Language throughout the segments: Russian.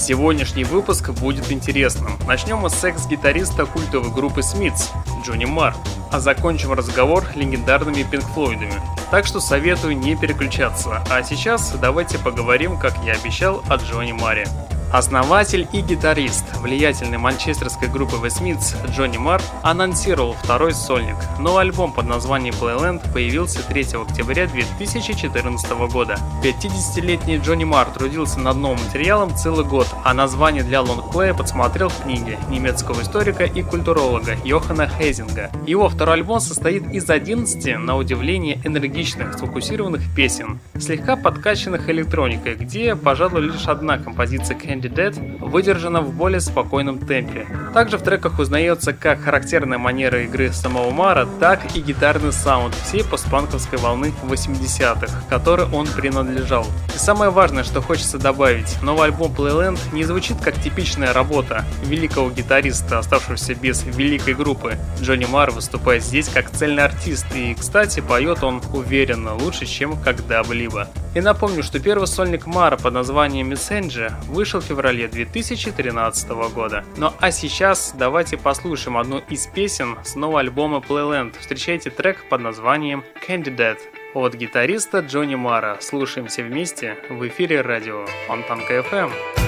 Сегодняшний выпуск будет интересным. Начнем мы с секс-гитариста культовой группы Смитс, Джонни Мар, а закончим разговор легендарными Пинк Флойдами. Так что советую не переключаться. А сейчас давайте поговорим, как я обещал, о Джонни Маре. Основатель и гитарист влиятельной манчестерской группы The Smiths Джонни Марр анонсировал второй сольник. Новый альбом под названием Playland появился 3 октября 2014 года. 50-летний Джонни Марр трудился над новым материалом целый год, а название для лонгплея подсмотрел в книге немецкого историка и культуролога Йохана Хейзинга. Его второй альбом состоит из 11, на удивление, энергичных, сфокусированных песен, слегка подкачанных электроникой, где, пожалуй, лишь одна композиция Candy Dead выдержана в более спокойном темпе. Также в треках узнается как характерная манера игры самого Мара, так и гитарный саунд всей постпанковской волны 80-х, которой он принадлежал. И самое важное, что хочется добавить, новый альбом Playland не звучит как типичная работа великого гитариста, оставшегося без великой группы. Джонни Мар выступает здесь как цельный артист, и, кстати, поет он уверенно, лучше, чем когда-либо. И напомню, что первый сольник Мара под названием Messenger вышел в феврале 2013 года. Ну а сейчас давайте послушаем одну из песен с нового альбома Playland. Встречайте трек под названием Candidate от гитариста Джонни Мара. Слушаемся вместе в эфире радио Фонтанка FM.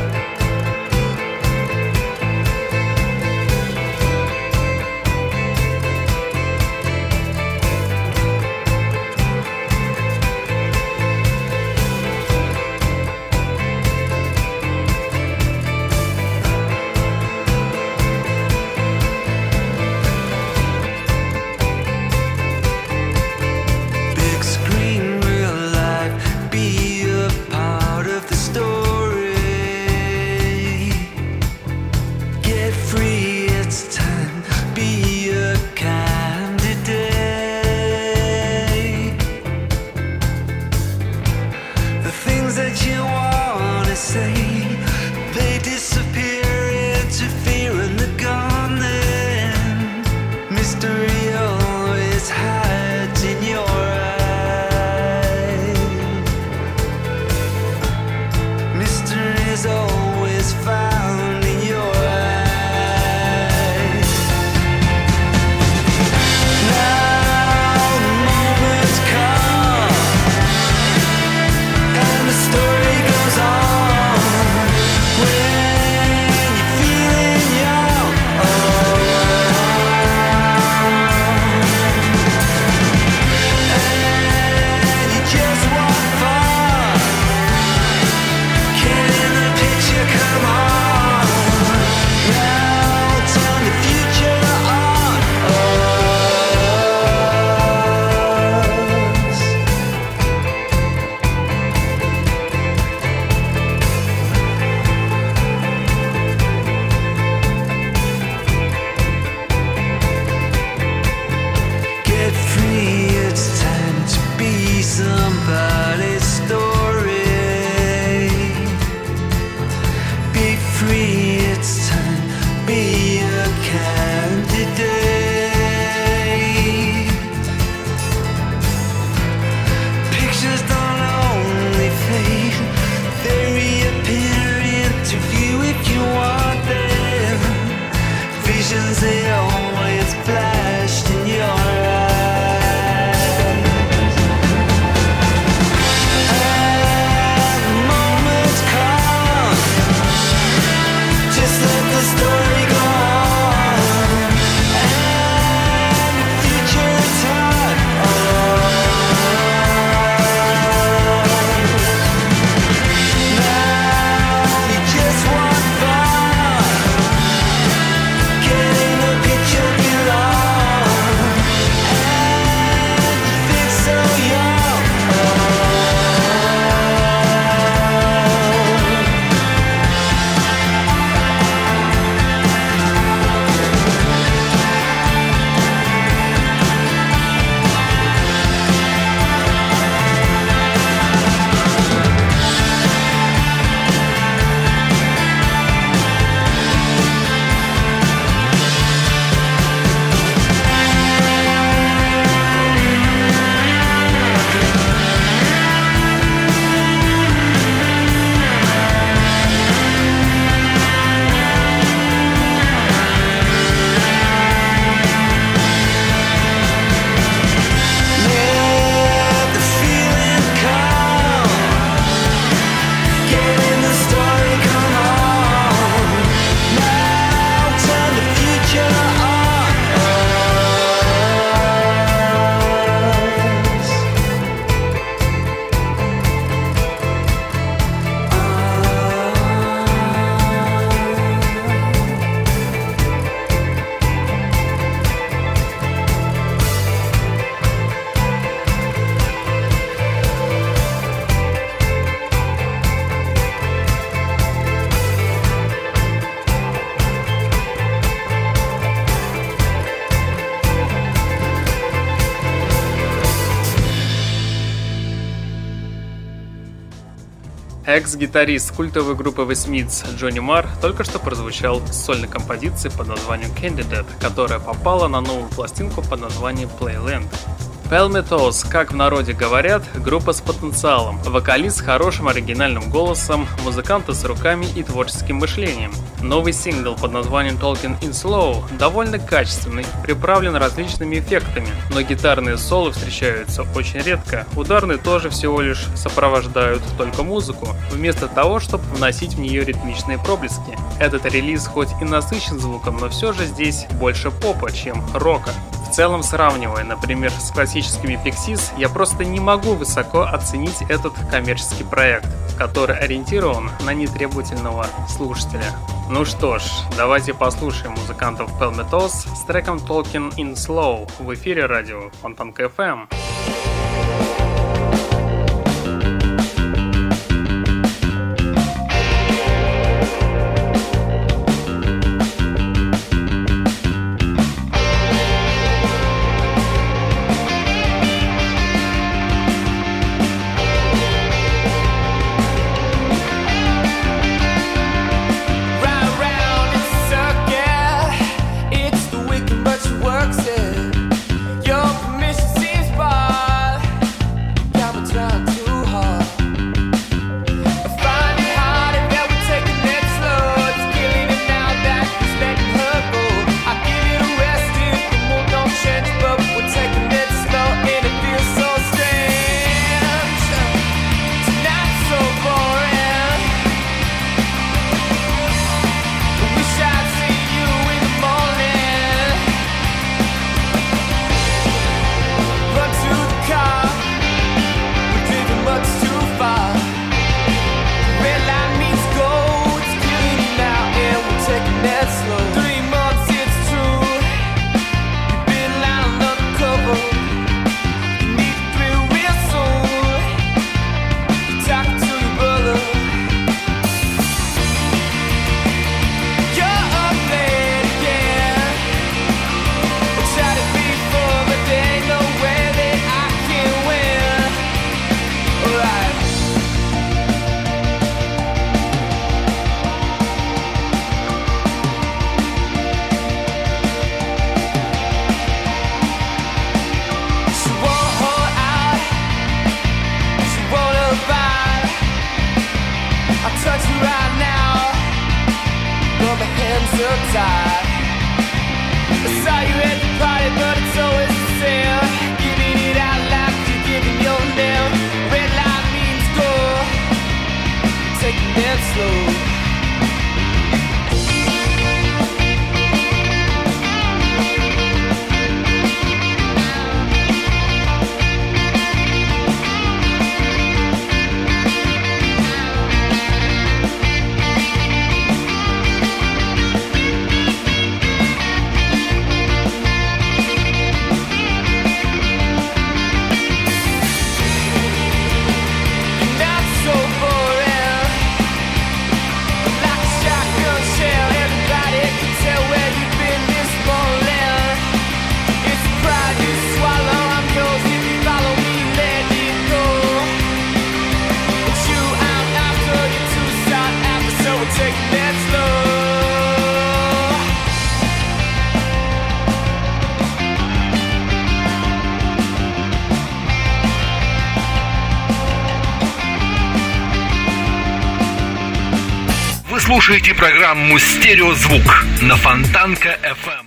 Экс-гитарист культовой группы The Smiths Джонни Марр только что прозвучал с сольной композицией под названием Candidate, которая попала на новую пластинку под названием Playland. Pelmetos, как в народе говорят, группа с потенциалом, вокалист с хорошим оригинальным голосом, музыканты с руками и творческим мышлением. Новый сингл под названием Talking in Slow довольно качественный, приправлен различными эффектами, но гитарные соло встречаются очень редко, ударные тоже всего лишь сопровождают только музыку, вместо того, чтобы вносить в нее ритмичные проблески. Этот релиз хоть и насыщен звуком, но все же здесь больше попа, чем рока. Целом, сравнивая, например, с классическими Pixies, я просто не могу высоко оценить этот коммерческий проект, который ориентирован на нетребовательного слушателя. Ну что ж, давайте послушаем музыкантов Pelmetos с треком Talking in Slow в эфире радио Фонтанка FM. Программу «Стереозвук» на Фонтанка FM.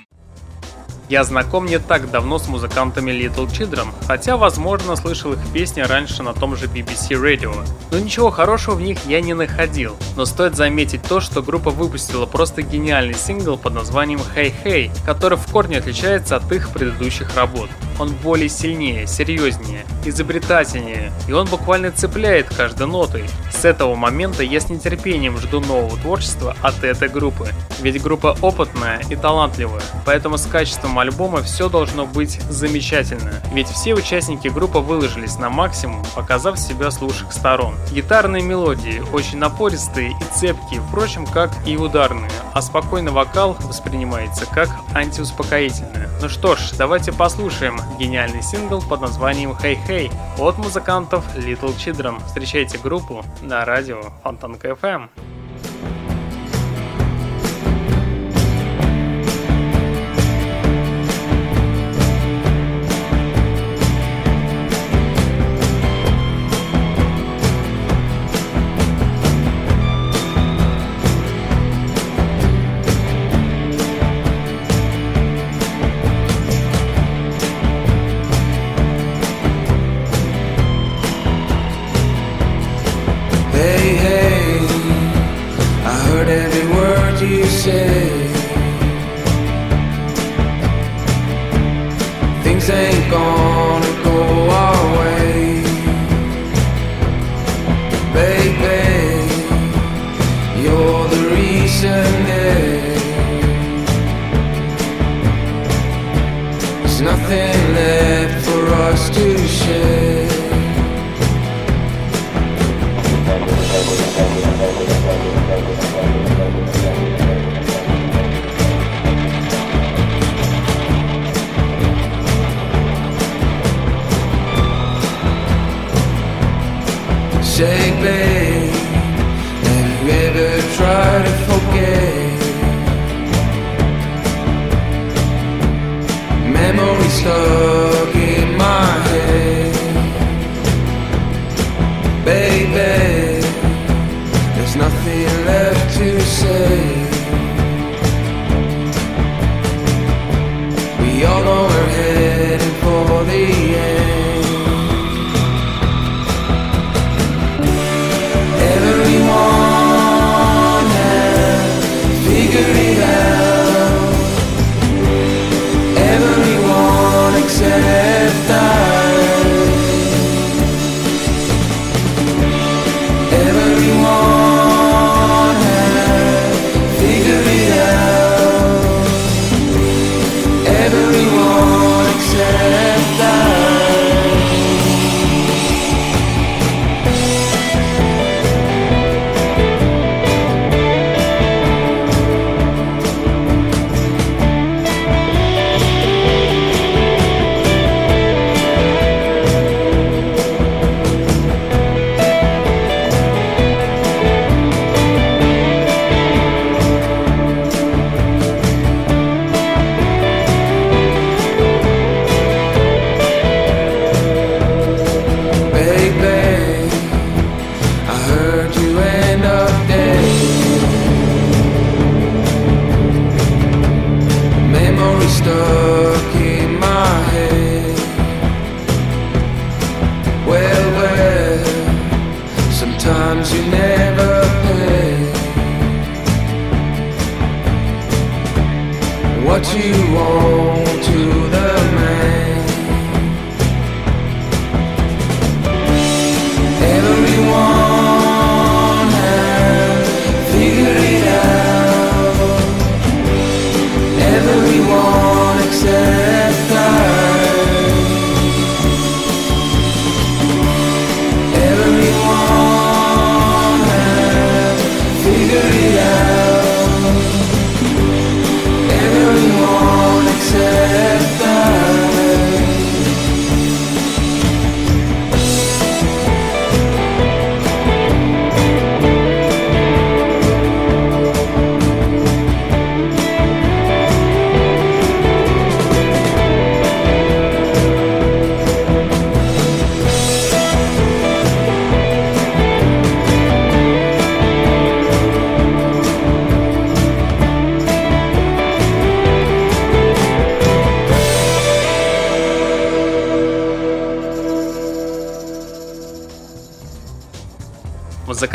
Я знаком не так давно с музыкантами Little Children, хотя, возможно, слышал их песни раньше на том же BBC Radio. Но ничего хорошего в них я не находил. Но стоит заметить то, что группа выпустила просто гениальный сингл под названием Hey Hey, который в корне отличается от их предыдущих работ. Он более сильнее, серьезнее, изобретательнее, и он буквально цепляет каждой нотой. С этого момента я с нетерпением жду нового творчества от этой группы. Ведь группа опытная и талантливая, поэтому с качеством альбома все должно быть замечательно. Ведь все участники группы выложились на максимум, показав себя с лучших сторон. Гитарные мелодии очень напористые и цепкие, впрочем, как и ударные, а спокойный вокал воспринимается как антиуспокоительное. Ну что ж, давайте послушаем гениальный сингл под названием «Hey Hey» от музыкантов Little Children. Встречайте группу на радио Фонтанка FM.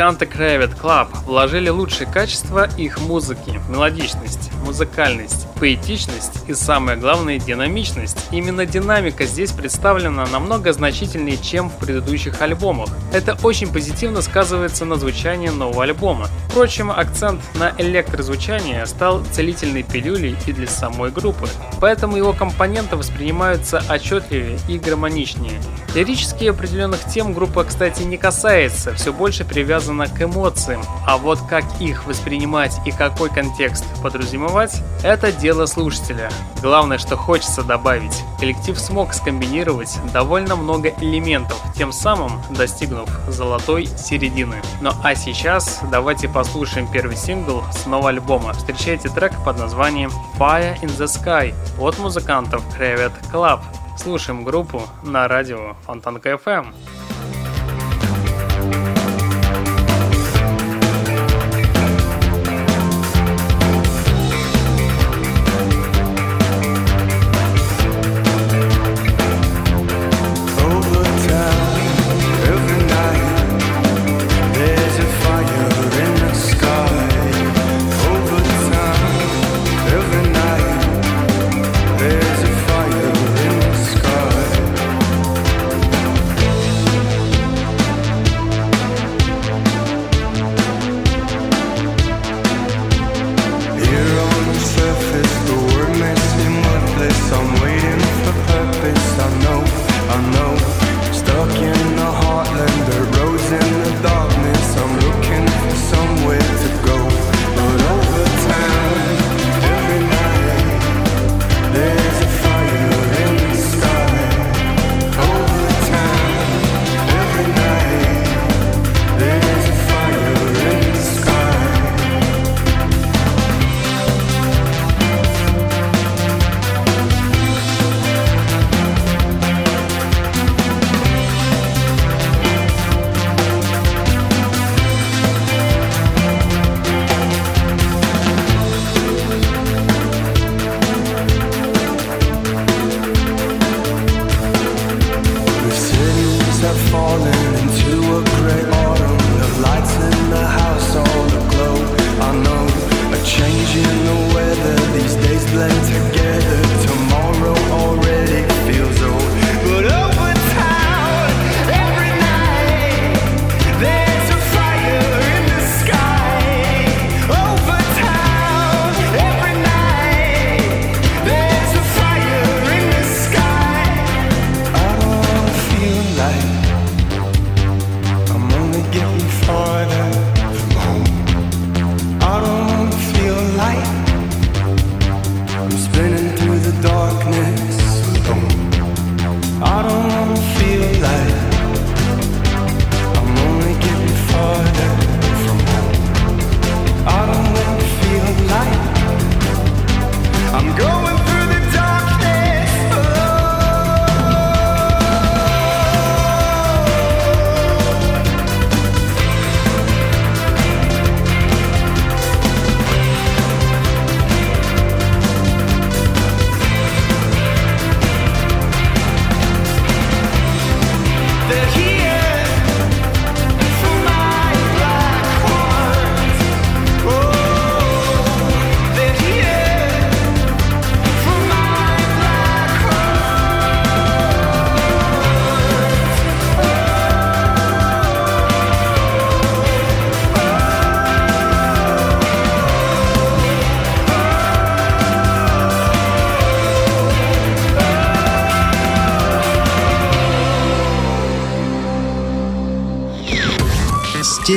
Музыканты Cravet Club вложили лучшие качества их музыки, мелодичность, музыкальность, поэтичность и самое главное динамичность. Именно динамика здесь представлена намного значительнее, чем в предыдущих альбомах. Это очень позитивно сказывается на звучании нового альбома. Впрочем, акцент на электрозвучание стал целительной пилюлей и для самой группы, поэтому его компоненты воспринимаются отчетливее и гармоничнее. Лирически определенных тем группа, кстати, не касается, все больше привязана к эмоциям, а вот как их воспринимать и какой контекст подразумевать, это дело слушателя. Главное, что хочется добавить. Коллектив смог скомбинировать довольно много элементов, тем самым достигнув золотой середины. Ну а сейчас давайте послушаем первый сингл с нового альбома. Встречайте трек под названием Fire in the Sky от музыкантов Crevet Club. Слушаем группу на радио Фонтанка FM.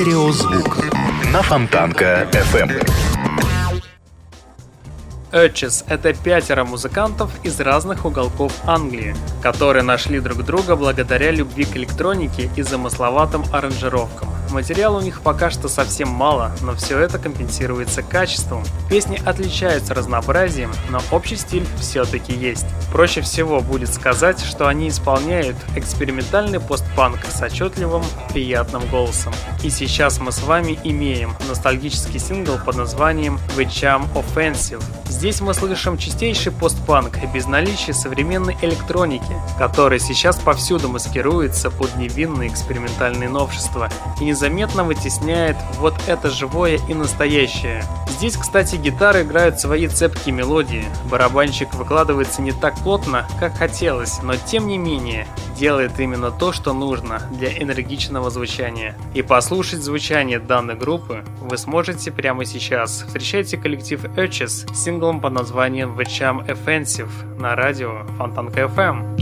Стереозвук на Фонтанка FM. Urges — это пятеро музыкантов из разных уголков Англии, которые нашли друг друга благодаря любви к электронике и замысловатым аранжировкам. Материала у них пока что совсем мало, но все это компенсируется качеством. Песни отличаются разнообразием, но общий стиль все-таки есть. Проще всего будет сказать, что они исполняют экспериментальный постпанк с отчетливым, приятным голосом. И сейчас мы с вами имеем ностальгический сингл под названием The Charm Offensive. Здесь мы слышим чистейший постпанк без наличия современной электроники, который сейчас повсюду маскируется под невинные экспериментальные новшества и незаметно вытесняет вот это живое и настоящее. Здесь, кстати, гитары играют свои цепкие мелодии, барабанщик выкладывается не так плотно, как хотелось, но тем не менее делает именно то, что нужно для энергичного звучания. И послушать звучание данной группы вы сможете прямо сейчас. Встречайте коллектив Urches с синглом под названием The Charm Offensive на радио Фонтанка FM.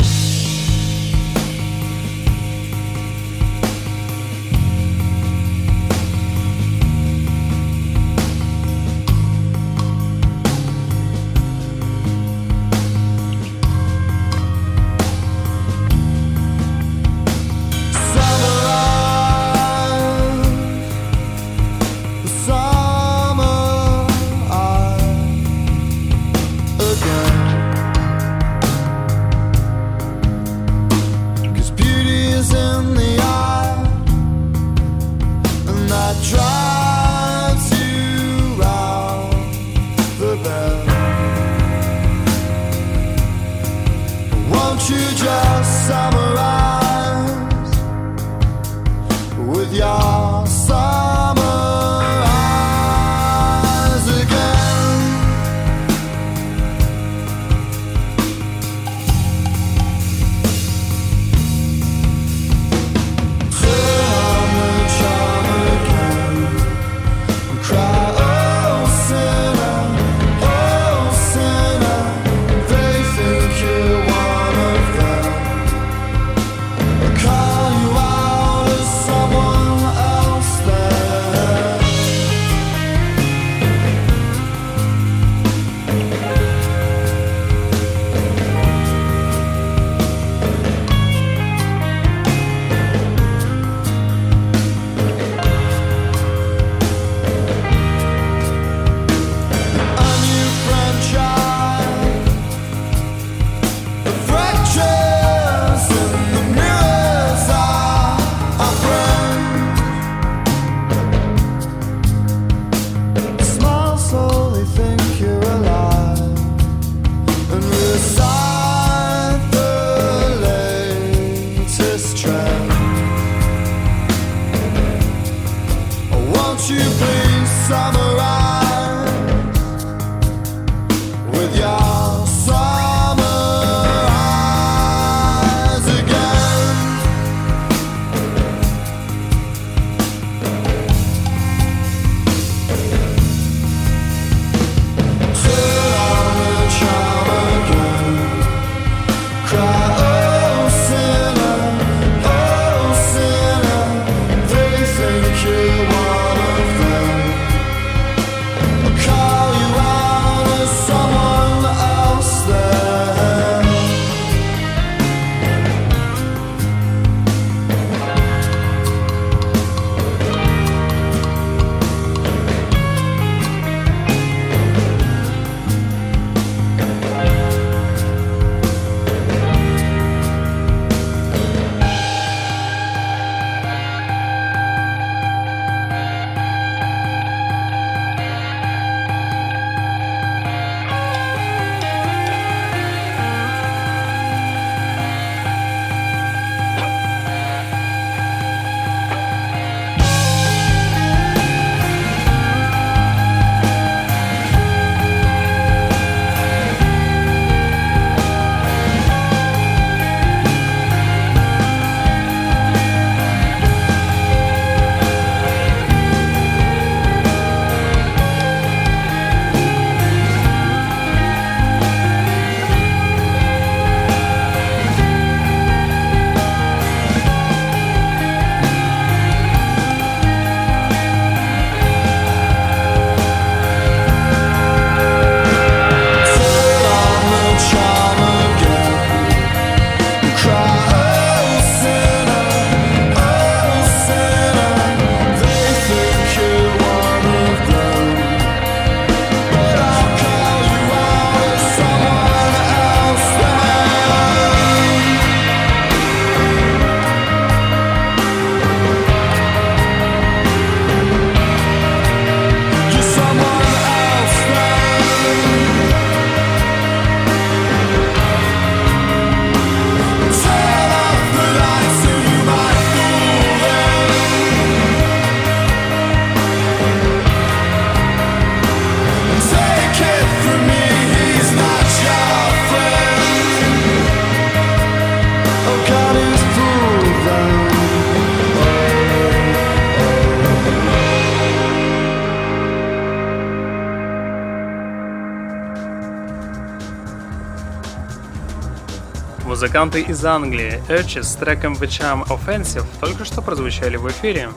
Музыканты из Англии Urges с треком The Charm Offensive только что прозвучали в эфире.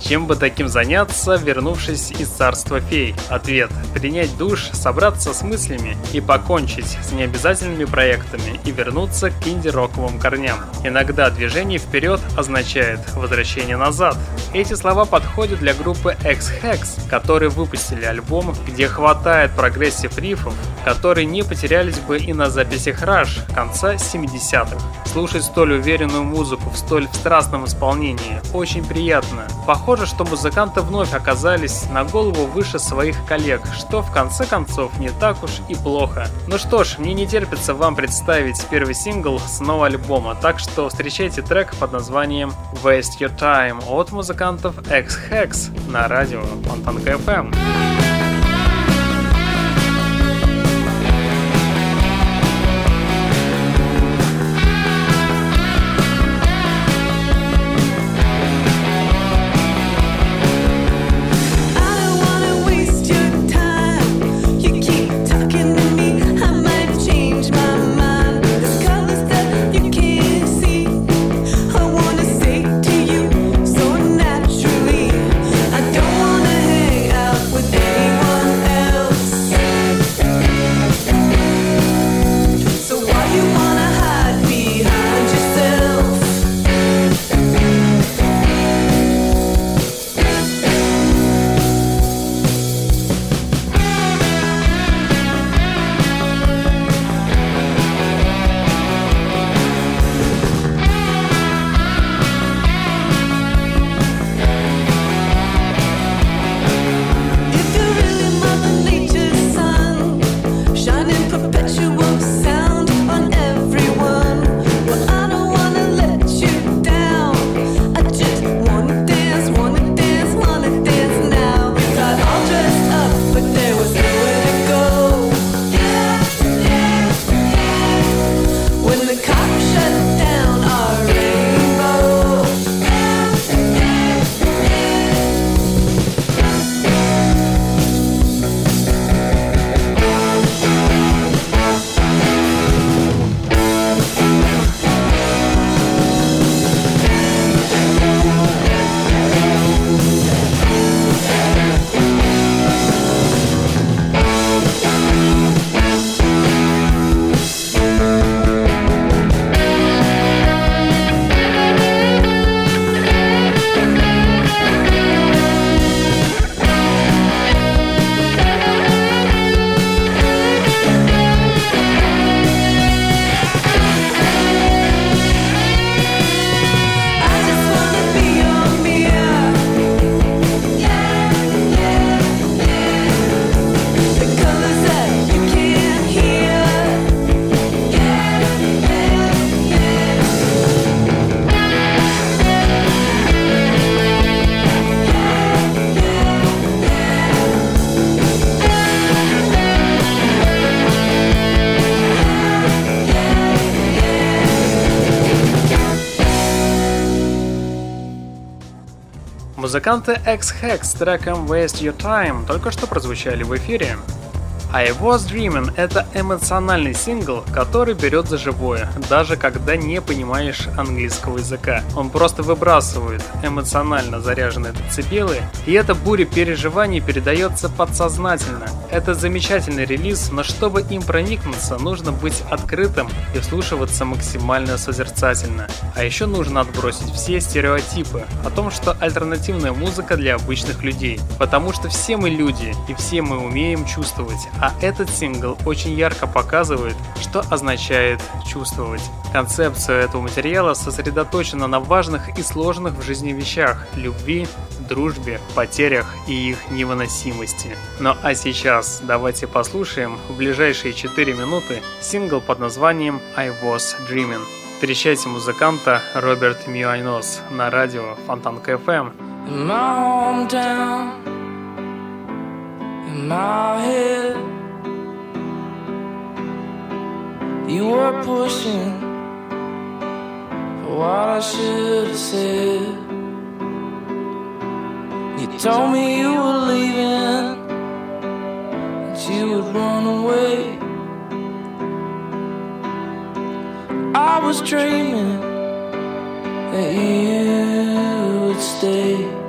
Чем бы таким заняться, вернувшись из царства фей? Ответ – принять душ, собраться с мыслями и покончить с необязательными проектами и вернуться к инди-роковым корням. Иногда движение вперед означает возвращение назад. Эти слова подходят для группы Ex Hex, которые выпустили альбом, где хватает progressive риффов, которые не потерялись бы и на записях Rush конца 70-х. Слушать столь уверенную музыку в столь страстном исполнении очень приятно. Похоже Похоже, что музыканты вновь оказались на голову выше своих коллег, что в конце концов не так уж и плохо. Ну что ж, мне не терпится вам представить первый сингл с нового альбома, так что встречайте трек под названием Waste Your Time от музыкантов X-Hex на радио Фонтанка FM. Музыканты X-Hex с треком Waste Your Time только что прозвучали в эфире. I Was Dreaming — это эмоциональный сингл, который берет за живое, даже когда не понимаешь английского языка. Он просто выбрасывает эмоционально заряженные децибелы, и эта буря переживаний передается подсознательно. Это замечательный релиз, но чтобы им проникнуться, нужно быть открытым и вслушиваться максимально созерцательно. А еще нужно отбросить все стереотипы о том, что альтернативная музыка для обычных людей. Потому что все мы люди, и все мы умеем чувствовать, а этот сингл очень ярко показывает, что означает чувствовать. Концепция этого материала сосредоточена на важных и сложных в жизни вещах – любви, дружбе, потерях и их невыносимости. Ну а сейчас давайте послушаем в ближайшие 4 минуты сингл под названием I Was Dreaming. Встречайте музыканта Роберт Мьюайнос на радио Фонтанка FM. You were pushing what I should have said. You told me you were leaving, that you would run away. I was dreaming that you would stay.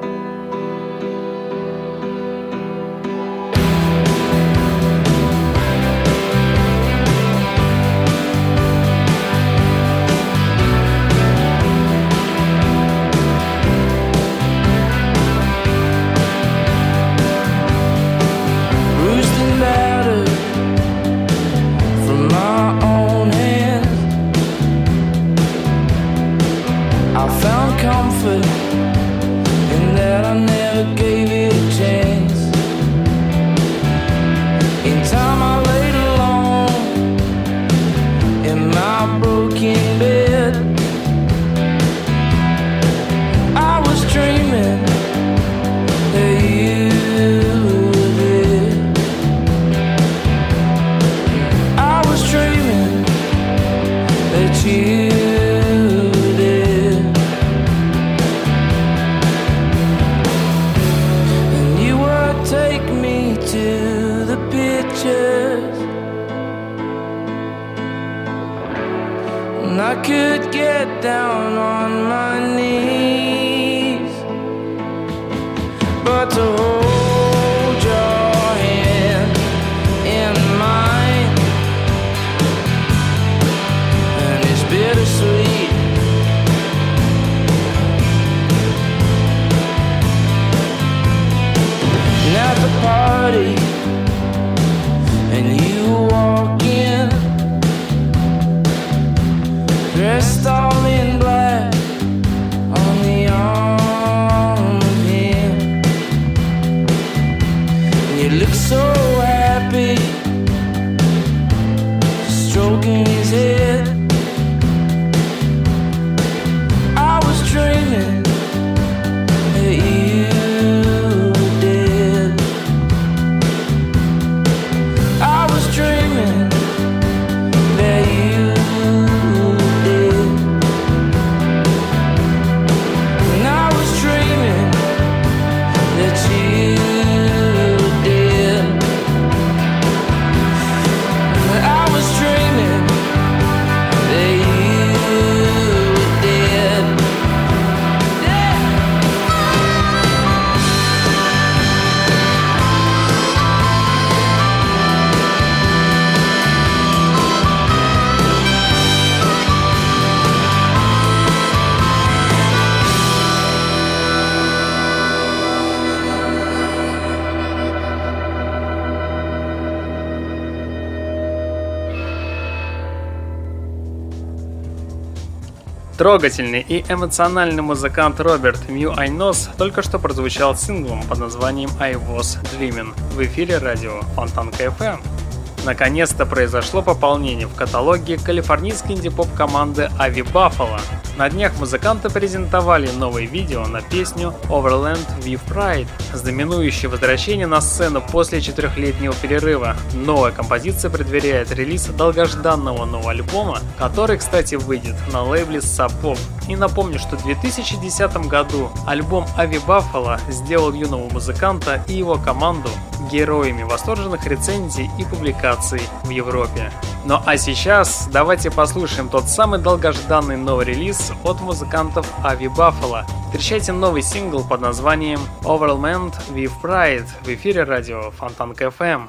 Трогательный и эмоциональный музыкант Роберт Мью Айнос только что прозвучал синглом под названием I Was Dreaming в эфире радио Фонтанка FM. Наконец-то произошло пополнение в каталоге калифорнийской инди-поп команды Ави Buffalo. На днях музыканты презентовали новое видео на песню Overland with Pride, знаменующее возвращение на сцену после четырехлетнего перерыва. Новая композиция предваряет релиз долгожданного нового альбома, который, кстати, выйдет на лейбле Pop. И напомню, что в 2010 году альбом Ави Buffalo сделал юного музыканта и его команду героями восторженных рецензий и публикаций в Европе. Ну а сейчас давайте послушаем тот самый долгожданный новый релиз от музыкантов Ави Buffalo. Встречайте новый сингл под названием Overwhelmed with Pride в эфире радио Фонтанка FM.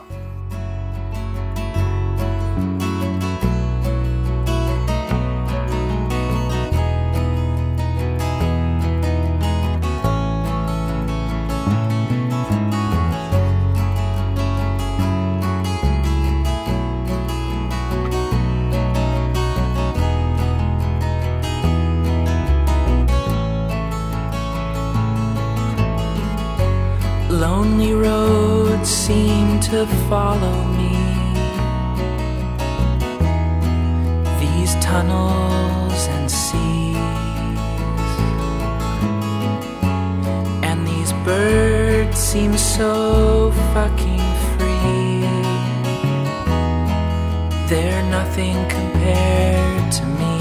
Nothing compared to me.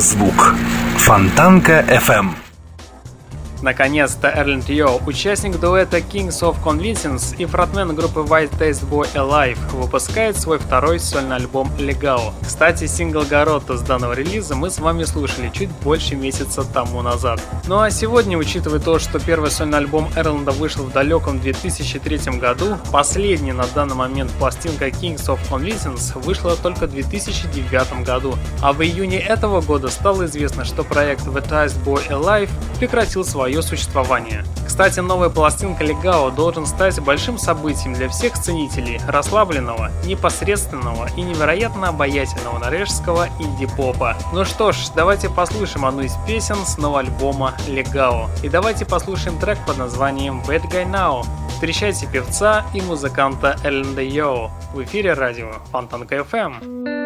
Стереозвук. Фонтанка FM. Наконец-то Эрлин Йо, участник дуэта Kings of Convenience и фронтмен группы White Taste Boy Alive, выпускает свой второй сольный альбом Legal. Кстати, сингл Гаротто с данного релиза мы с вами слушали чуть больше месяца тому назад. Ну а сегодня, учитывая то, что первый сольный альбом Эрланда вышел в далеком 2003 году, последний на данный момент пластинка Kings of Convenience вышла только в 2009 году. А в июне этого года стало известно, что проект The Taste Boy Alive прекратил свое существование. Кстати, новая пластинка Легао должен стать большим событием для всех ценителей расслабленного, непосредственного и невероятно обаятельного норвежского инди-попа. Ну что ж, давайте послушаем одну из песен с нового альбома Легао. И давайте послушаем трек под названием Bad Guy Now. Встречайте певца и музыканта Элленда Йоу в эфире радио Фонтанка FM.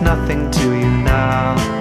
Nothing to you now.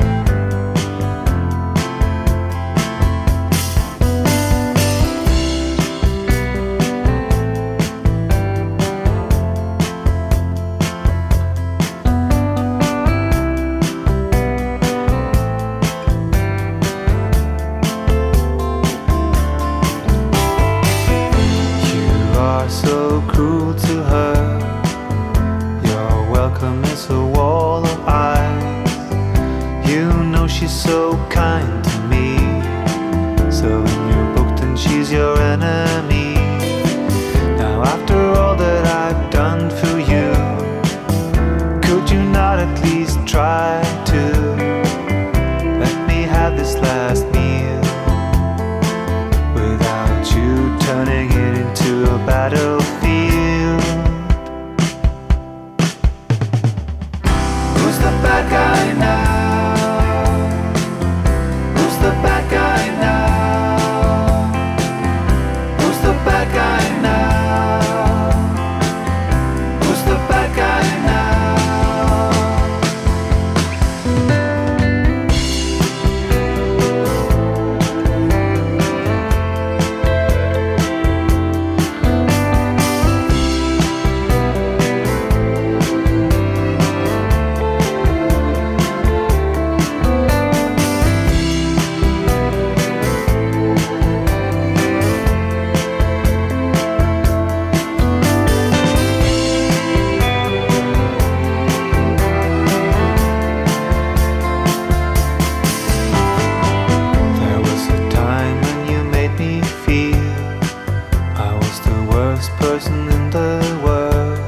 person in the world.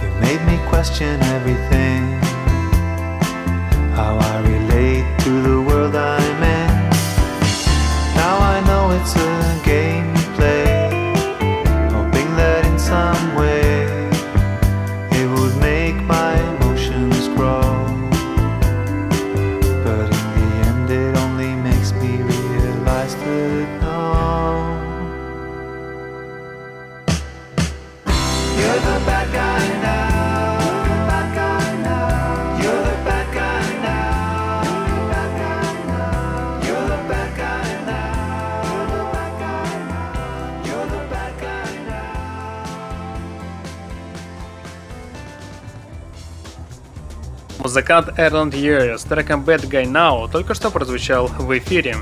You made me question everything. Эрланд Йерри с треком Bad Guy Now только что прозвучал в эфире.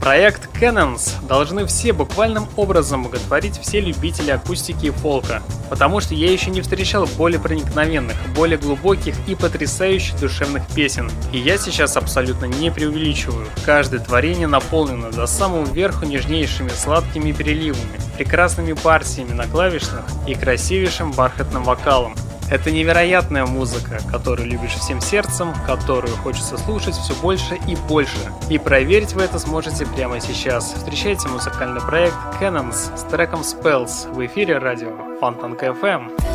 Проект Cannons должны все буквальным образом боготворить все любители акустики и фолка, потому что я еще не встречал более проникновенных, более глубоких и потрясающих душевных песен. И я сейчас абсолютно не преувеличиваю. Каждое творение наполнено до самого верху нежнейшими сладкими переливами, прекрасными партиями на клавишных и красивейшим бархатным вокалом. Это невероятная музыка, которую любишь всем сердцем, которую хочется слушать все больше и больше. И проверить вы это сможете прямо сейчас. Встречайте музыкальный проект Cannons с треком Spells в эфире радио Фонтанка FM.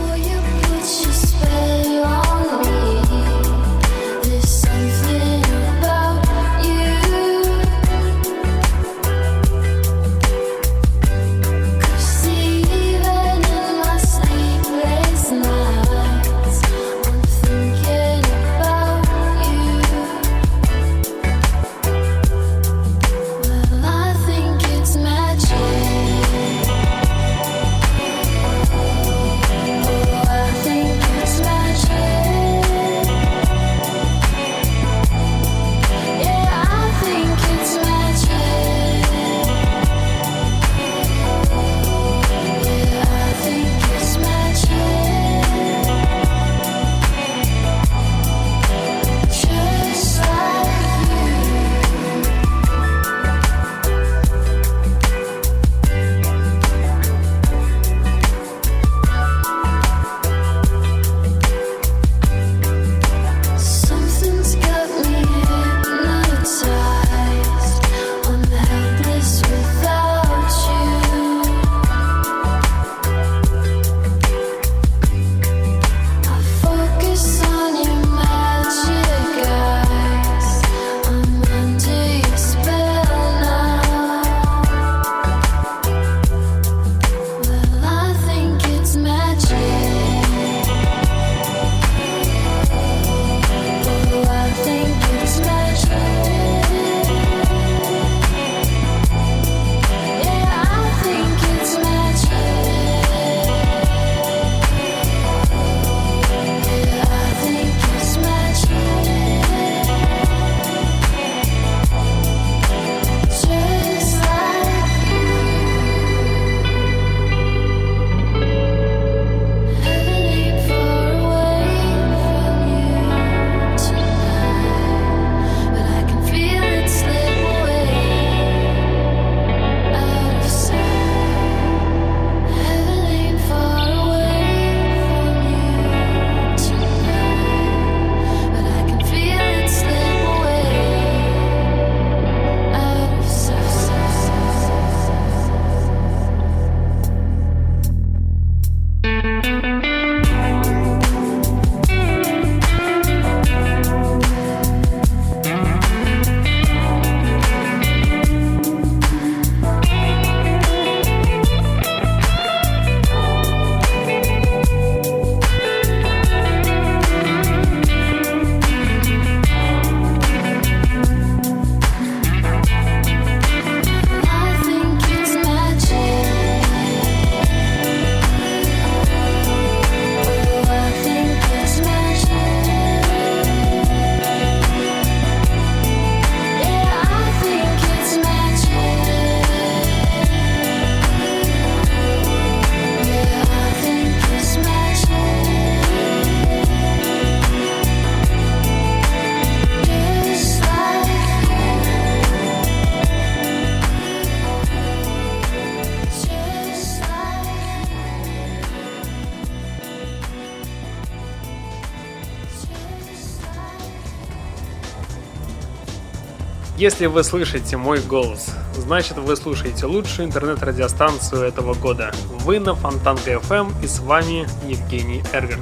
Если вы слышите мой голос, значит вы слушаете лучшую интернет-радиостанцию этого года. Вы на Фонтанка FM и с вами Евгений Эргард.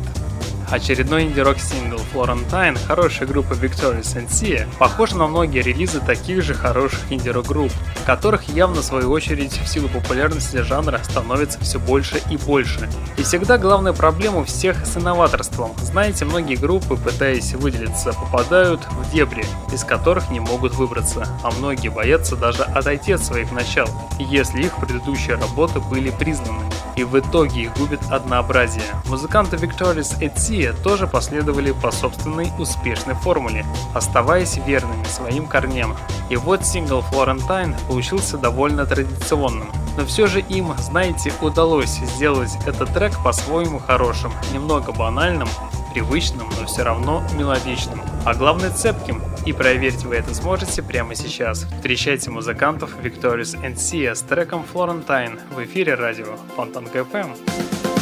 Очередной инди-рок сингл Florentine хорошей группы Victorious and Sia похож на многие релизы таких же хороших инди-рок групп, которых явно в свою очередь в силу популярности жанра становится все больше и больше. И всегда главная проблема у всех с инноваторством. Знаете, многие группы, пытаясь выделиться, попадают в дебри, из которых не могут выбраться, а многие боятся даже отойти от своих начал, если их предыдущие работы были признаны. И в итоге их губит однообразие. Музыканты Victorious and Sia тоже последовали по собственной успешной формуле, оставаясь верными своим корням. И вот сингл Florentine получился довольно традиционным. Но все же им, знаете, удалось сделать этот трек по-своему хорошим, немного банальным, привычным, но все равно мелодичным, а главное цепким. И проверить вы это сможете прямо сейчас. Встречайте музыкантов Victorious Sia с треком Florentine в эфире радио Фонтанка FM.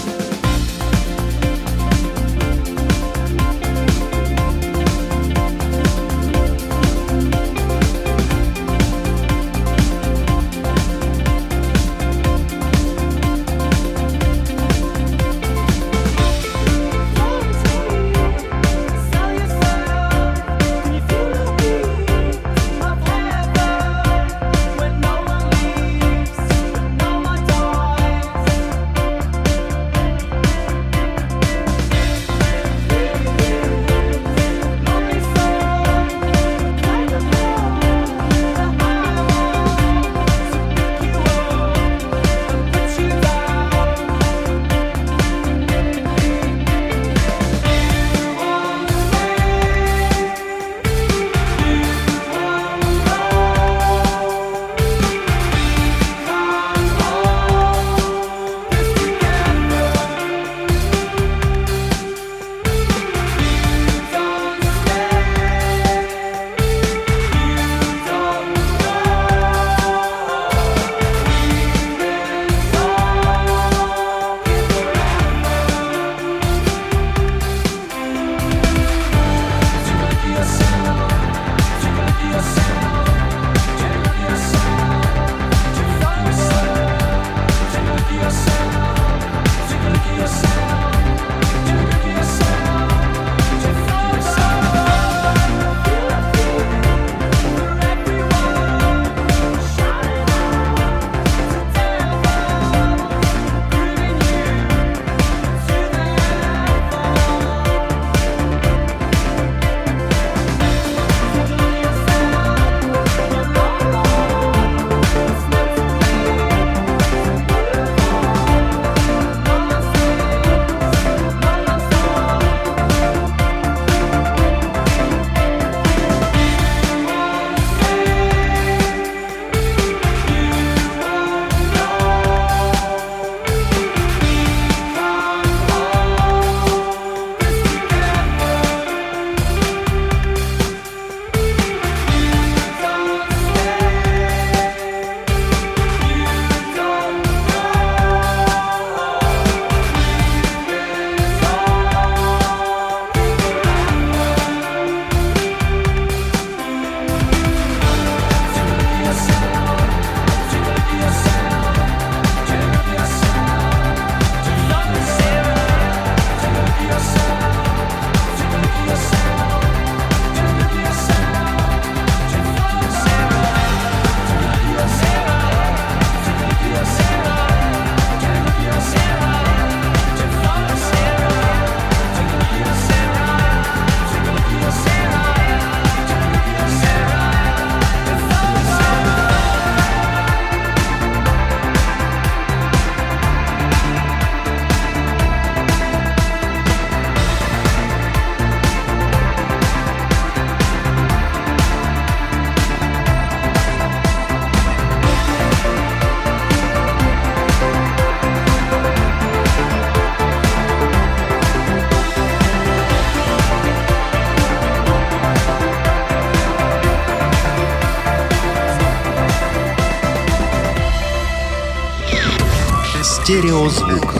Стереозвук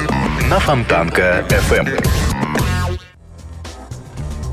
на Фонтанка FM.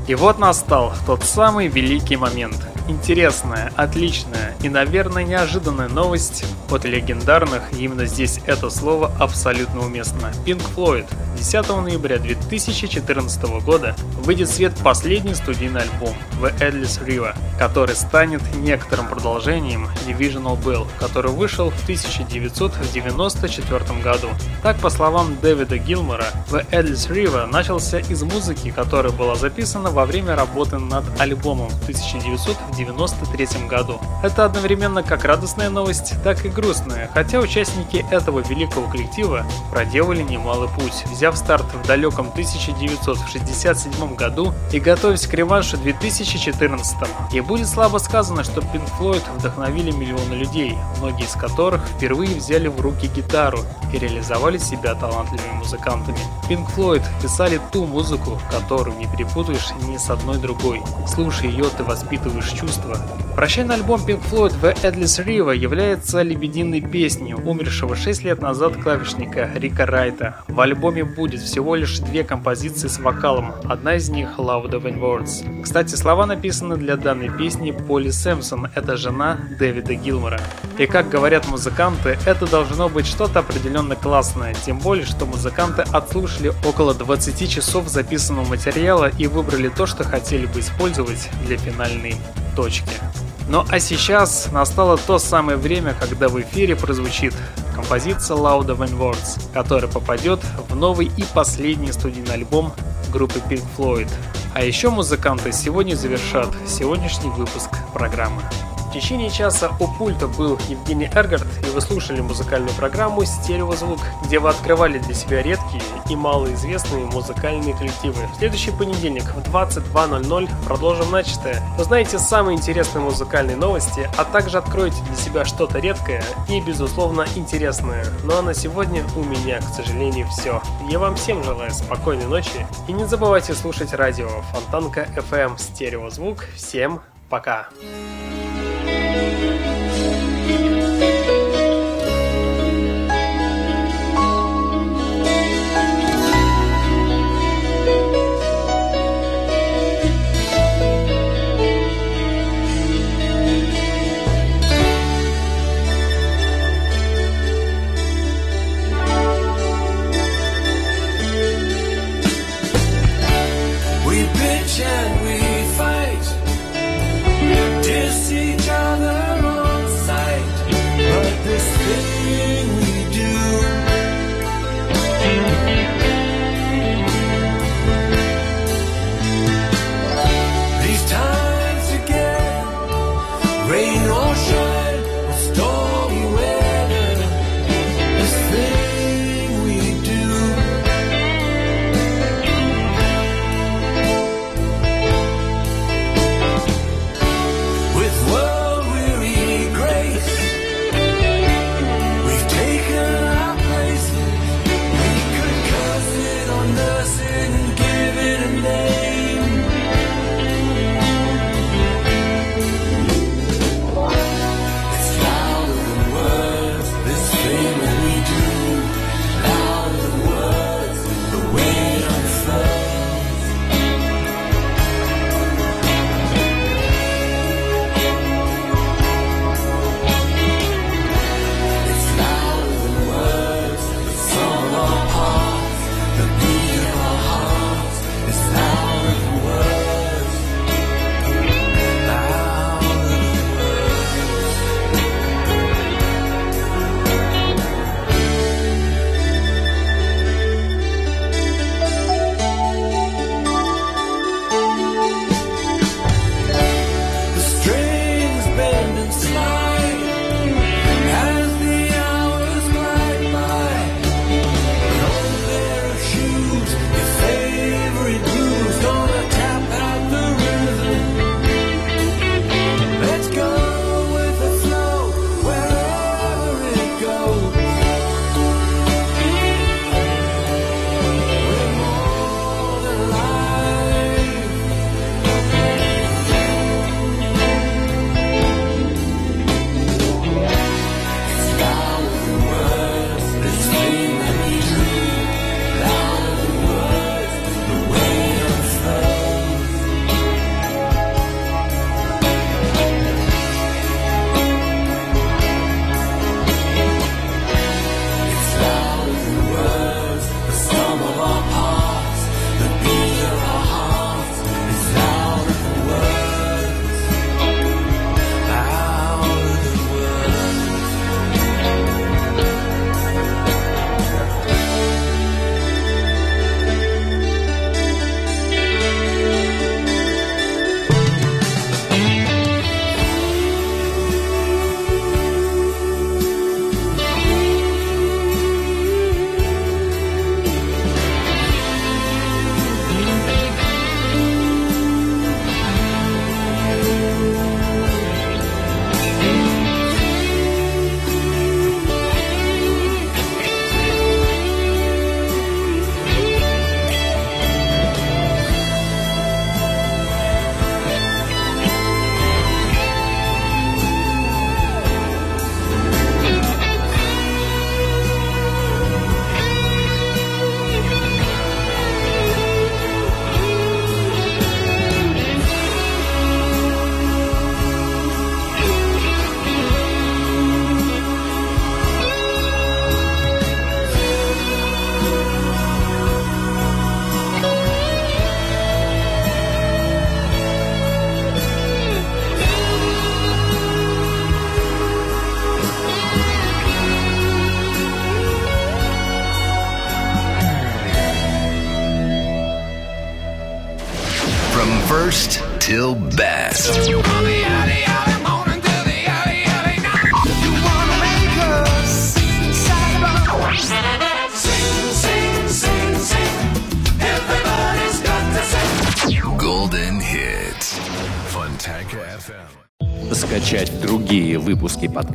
И вот настал тот самый великий момент, интересная, отличная и, наверное, неожиданная новость от легендарных, именно здесь это слово абсолютно уместно. Pink Floyd 10 ноября 2014 года выйдет в свет последний студийный альбом The Endless River, который станет некоторым продолжением Divisional Bell, который вышел в 1994 году. Так, по словам Дэвида Гилмора, The Endless River начался из музыки, которая была записана во время работы над альбомом в 1993 году. Это одновременно как радостная новость, так и грустная, хотя участники этого великого коллектива проделали немалый путь, взяв старт в далеком 1967 году и готовясь к реваншу 2014. И будет слабо сказано, что Pink Floyd вдохновили миллионы людей, многие из которых впервые взяли в руки гитару и реализовали себя талантливыми музыкантами. Pink Floyd писали ту музыку, которую не перепутаешь ни с одной другой. Слушай ее, ты воспитываешь чувства. Прощальный альбом Pink Floyd The Endless River является лебединой песней умершего 6 лет назад клавишника Рика Райта. В альбоме будет всего лишь две композиции с вокалом, одна из них Louder Than Words. Кстати, слова написаны для данной песни Поли Сэмпсон, это жена Дэвида Гилмора. И как говорят музыканты, это должно быть что-то определенно классное, тем более, что музыканты отслушали около 20 часов записанного материала и выбрали то, что хотели бы использовать для финальной точки. Ну а сейчас настало то самое время, когда в эфире прозвучит композиция Louder Than Words, которая попадет в новый и последний студийный альбом группы Pink Floyd. А еще музыканты сегодня завершат сегодняшний выпуск программы. В течение часа у пульта был Евгений Эргард, и вы слушали музыкальную программу «Стереозвук», где вы открывали для себя редкие и малоизвестные музыкальные коллективы. В следующий понедельник в 22.00 продолжим начатое. Узнаете самые интересные музыкальные новости, а также откроете для себя что-то редкое и, безусловно, интересное. Ну а на сегодня у меня, к сожалению, все. Я вам всем желаю спокойной ночи и не забывайте слушать радио Фонтанка FM Стереозвук. Всем пока! Thank you.